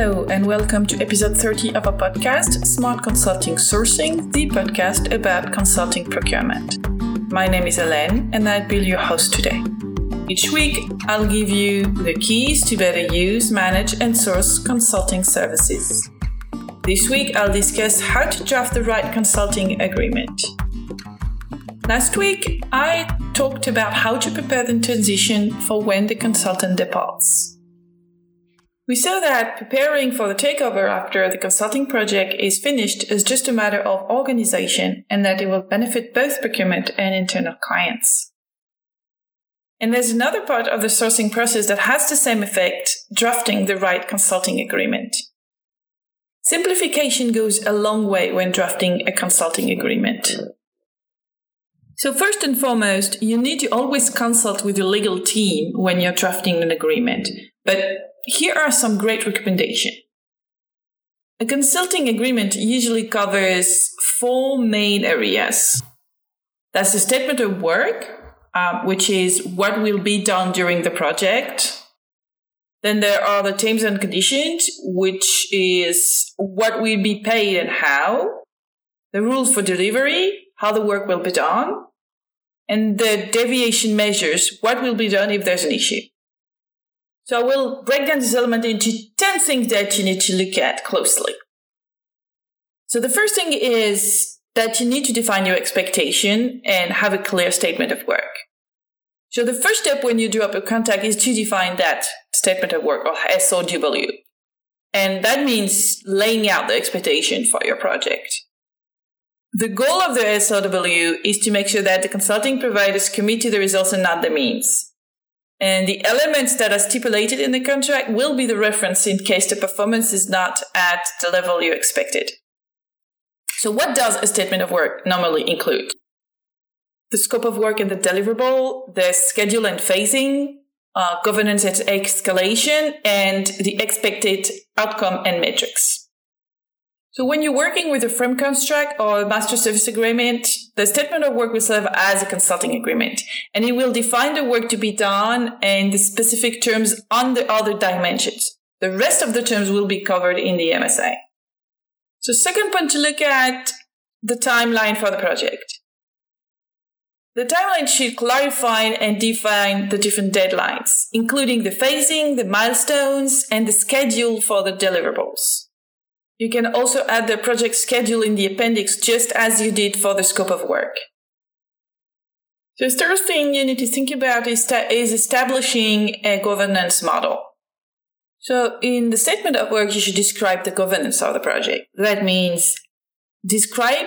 Hello, and welcome to episode 30 of our podcast, Smart Consulting Sourcing, the podcast about consulting procurement. My name is Hélène, and I'll be your host today. Each week, I'll give you the keys to better use, manage, and source consulting services. This week, I'll discuss how to draft the right consulting agreement. Last week, I talked about how to prepare the transition for when the consultant departs. We saw that preparing for the takeover after the consulting project is finished is just a matter of organization and that it will benefit both procurement and internal clients. And there's another part of the sourcing process that has the same effect drafting the right consulting agreement. Simplification goes a long way when drafting a consulting agreement. So, first and foremost, you need to always consult with your legal team when you're drafting an agreement. But here are some great recommendations. A consulting agreement usually covers four main areas. That's the statement of work, uh, which is what will be done during the project. Then there are the terms and conditions, which is what will be paid and how, the rules for delivery, how the work will be done, and the deviation measures, what will be done if there's an issue. So I will break down this element into 10 things that you need to look at closely. So the first thing is that you need to define your expectation and have a clear statement of work. So the first step when you draw up a contract is to define that statement of work or SOW. And that means laying out the expectation for your project. The goal of the SOW is to make sure that the consulting providers commit to the results and not the means. And the elements that are stipulated in the contract will be the reference in case the performance is not at the level you expected. So what does a statement of work normally include? the scope of work and the deliverable, the schedule and phasing, uh, governance and escalation, and the expected outcome and metrics. So when you're working with a frame contract or a master service agreement, the statement of work will serve as a consulting agreement, and it will define the work to be done and the specific terms on the other dimensions. The rest of the terms will be covered in the MSA. So second point to look at the timeline for the project. The timeline should clarify and define the different deadlines, including the phasing, the milestones, and the schedule for the deliverables. You can also add the project schedule in the appendix just as you did for the scope of work. The third thing you need to think about is, is establishing a governance model. So in the statement of work, you should describe the governance of the project. That means describe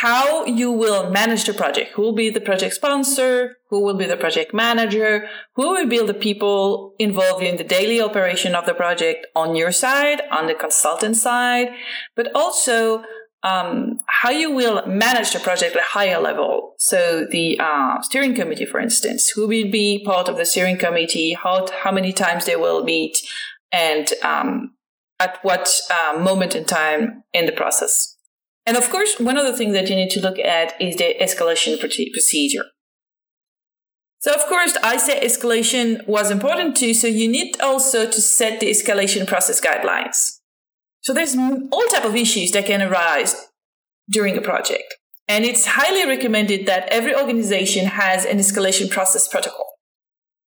how you will manage the project. Who will be the project sponsor? Who will be the project manager? Who will be the people involved in the daily operation of the project on your side, on the consultant side, but also um, how you will manage the project at a higher level. So the uh, steering committee, for instance, who will be part of the steering committee, how, how many times they will meet, and um, at what uh, moment in time in the process. And of course, one other thing that you need to look at is the escalation procedure. So of course, I said escalation was important too. So you need also to set the escalation process guidelines. So there's all type of issues that can arise during a project. And it's highly recommended that every organization has an escalation process protocol.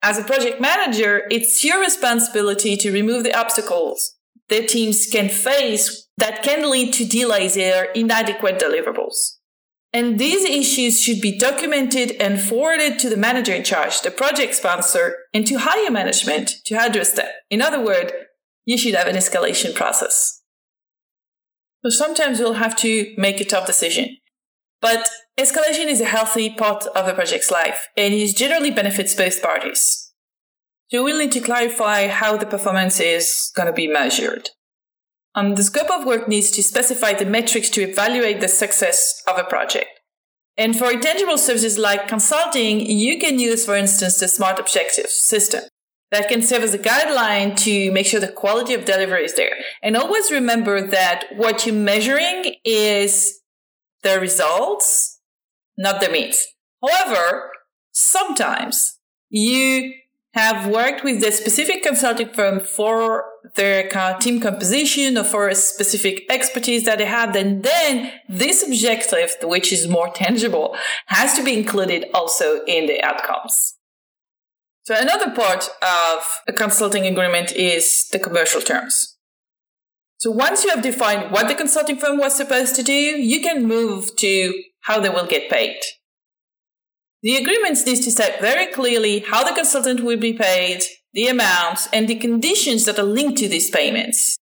As a project manager, it's your responsibility to remove the obstacles their teams can face that can lead to delays or inadequate deliverables. And these issues should be documented and forwarded to the manager in charge, the project sponsor, and to higher management to address them. In other words, you should have an escalation process. So sometimes you'll have to make a tough decision. But escalation is a healthy part of a project's life, and it generally benefits both parties. So we'll need to clarify how the performance is going to be measured. Um, the scope of work needs to specify the metrics to evaluate the success of a project. And for intangible services like consulting, you can use, for instance, the SMART Objectives system that can serve as a guideline to make sure the quality of delivery is there. And always remember that what you're measuring is the results, not the means. However, sometimes you have worked with the specific consulting firm for their team composition or for a specific expertise that they have, then then this objective, which is more tangible, has to be included also in the outcomes. So another part of a consulting agreement is the commercial terms. So once you have defined what the consulting firm was supposed to do, you can move to how they will get paid. The agreements need to state very clearly how the consultant will be paid, the amounts, and the conditions that are linked to these payments.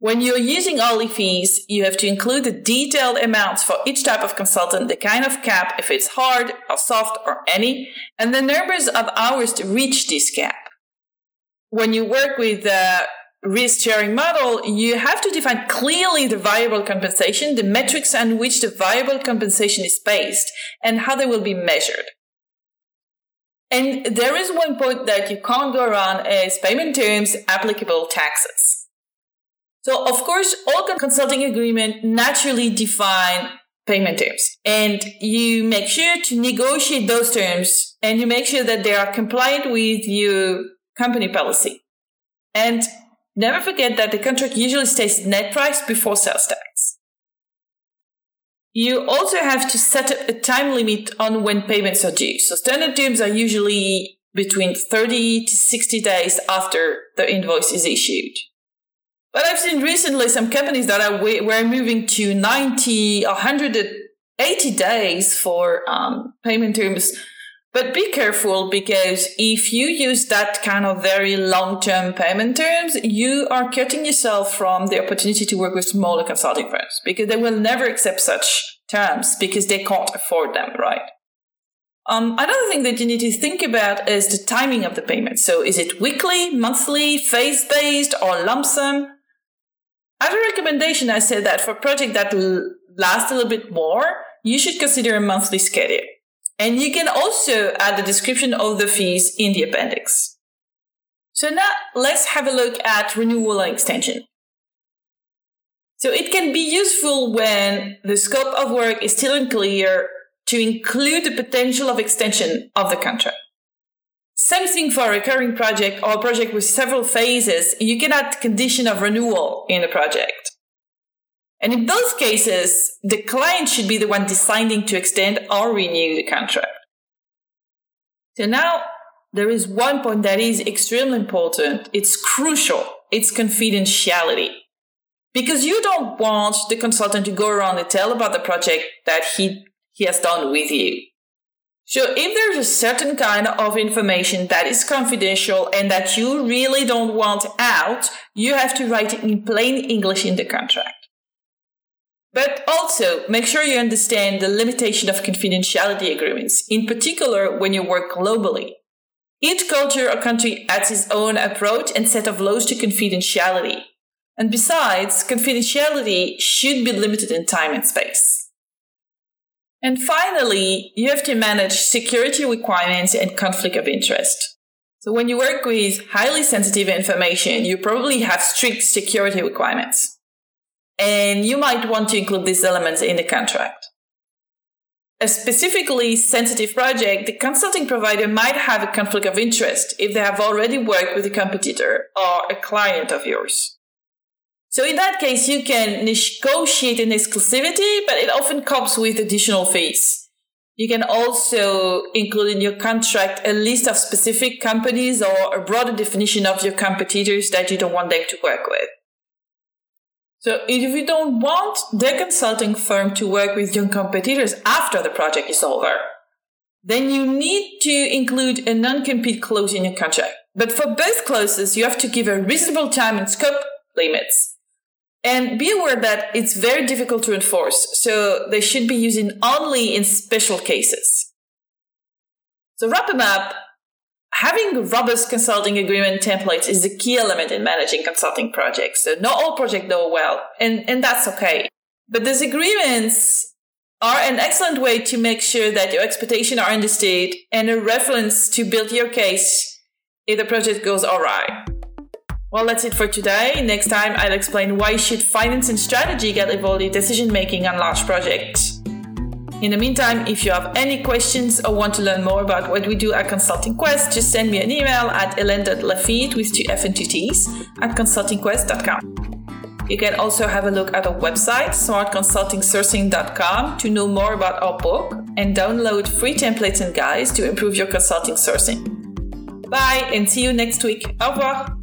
When you're using hourly fees, you have to include the detailed amounts for each type of consultant, the kind of cap, if it's hard or soft or any, and the numbers of hours to reach this cap. When you work with uh, risk sharing model, you have to define clearly the variable compensation, the metrics on which the variable compensation is based, and how they will be measured. And there is one point that you can't go around is payment terms, applicable taxes. So of course, all consulting agreement naturally define payment terms and you make sure to negotiate those terms and you make sure that they are compliant with your company policy. And Never forget that the contract usually states net price before sales tax. You also have to set up a time limit on when payments are due. So standard terms are usually between 30 to 60 days after the invoice is issued. But I've seen recently some companies that are were moving to 90 or 180 days for um, payment terms but be careful because if you use that kind of very long term payment terms, you are cutting yourself from the opportunity to work with smaller consulting firms because they will never accept such terms because they can't afford them, right? Um, another thing that you need to think about is the timing of the payment. So is it weekly, monthly, phase based, or lump sum? As a recommendation, I said that for a project that l- lasts a little bit more, you should consider a monthly schedule. And you can also add the description of the fees in the appendix. So now let's have a look at renewal and extension. So it can be useful when the scope of work is still unclear to include the potential of extension of the contract. Same thing for a recurring project or a project with several phases, you can add condition of renewal in the project. And in those cases, the client should be the one deciding to extend or renew the contract. So now there is one point that is extremely important. It's crucial. It's confidentiality. Because you don't want the consultant to go around and tell about the project that he, he has done with you. So if there's a certain kind of information that is confidential and that you really don't want out, you have to write it in plain English in the contract. Also, make sure you understand the limitation of confidentiality agreements, in particular when you work globally. Each culture or country has its own approach and set of laws to confidentiality. And besides, confidentiality should be limited in time and space. And finally, you have to manage security requirements and conflict of interest. So when you work with highly sensitive information, you probably have strict security requirements and you might want to include these elements in the contract. A specifically sensitive project, the consulting provider might have a conflict of interest if they have already worked with a competitor or a client of yours. So in that case, you can negotiate an exclusivity, but it often comes with additional fees. You can also include in your contract a list of specific companies or a broader definition of your competitors that you don't want them to work with. So if you don't want the consulting firm to work with your competitors after the project is over, then you need to include a non-compete clause in your contract. But for both clauses, you have to give a reasonable time and scope limits. And be aware that it's very difficult to enforce, so they should be used only in special cases. So wrap them up, having robust consulting agreement templates is the key element in managing consulting projects. So not all projects go well, and, and that's okay. But these agreements are an excellent way to make sure that your expectations are understood and a reference to build your case if the project goes awry. Well, that's it for today. Next time, I'll explain why should finance and strategy get involved in decision making on large projects. In the meantime, if you have any questions or want to learn more about what we do at Consulting Quest, just send me an email at ellen.laffitte with two F and two T's at consultingquest.com. You can also have a look at our website, smartconsultingsourcing.com, to know more about our book and download free templates and guides to improve your consulting sourcing. Bye and see you next week. Au revoir.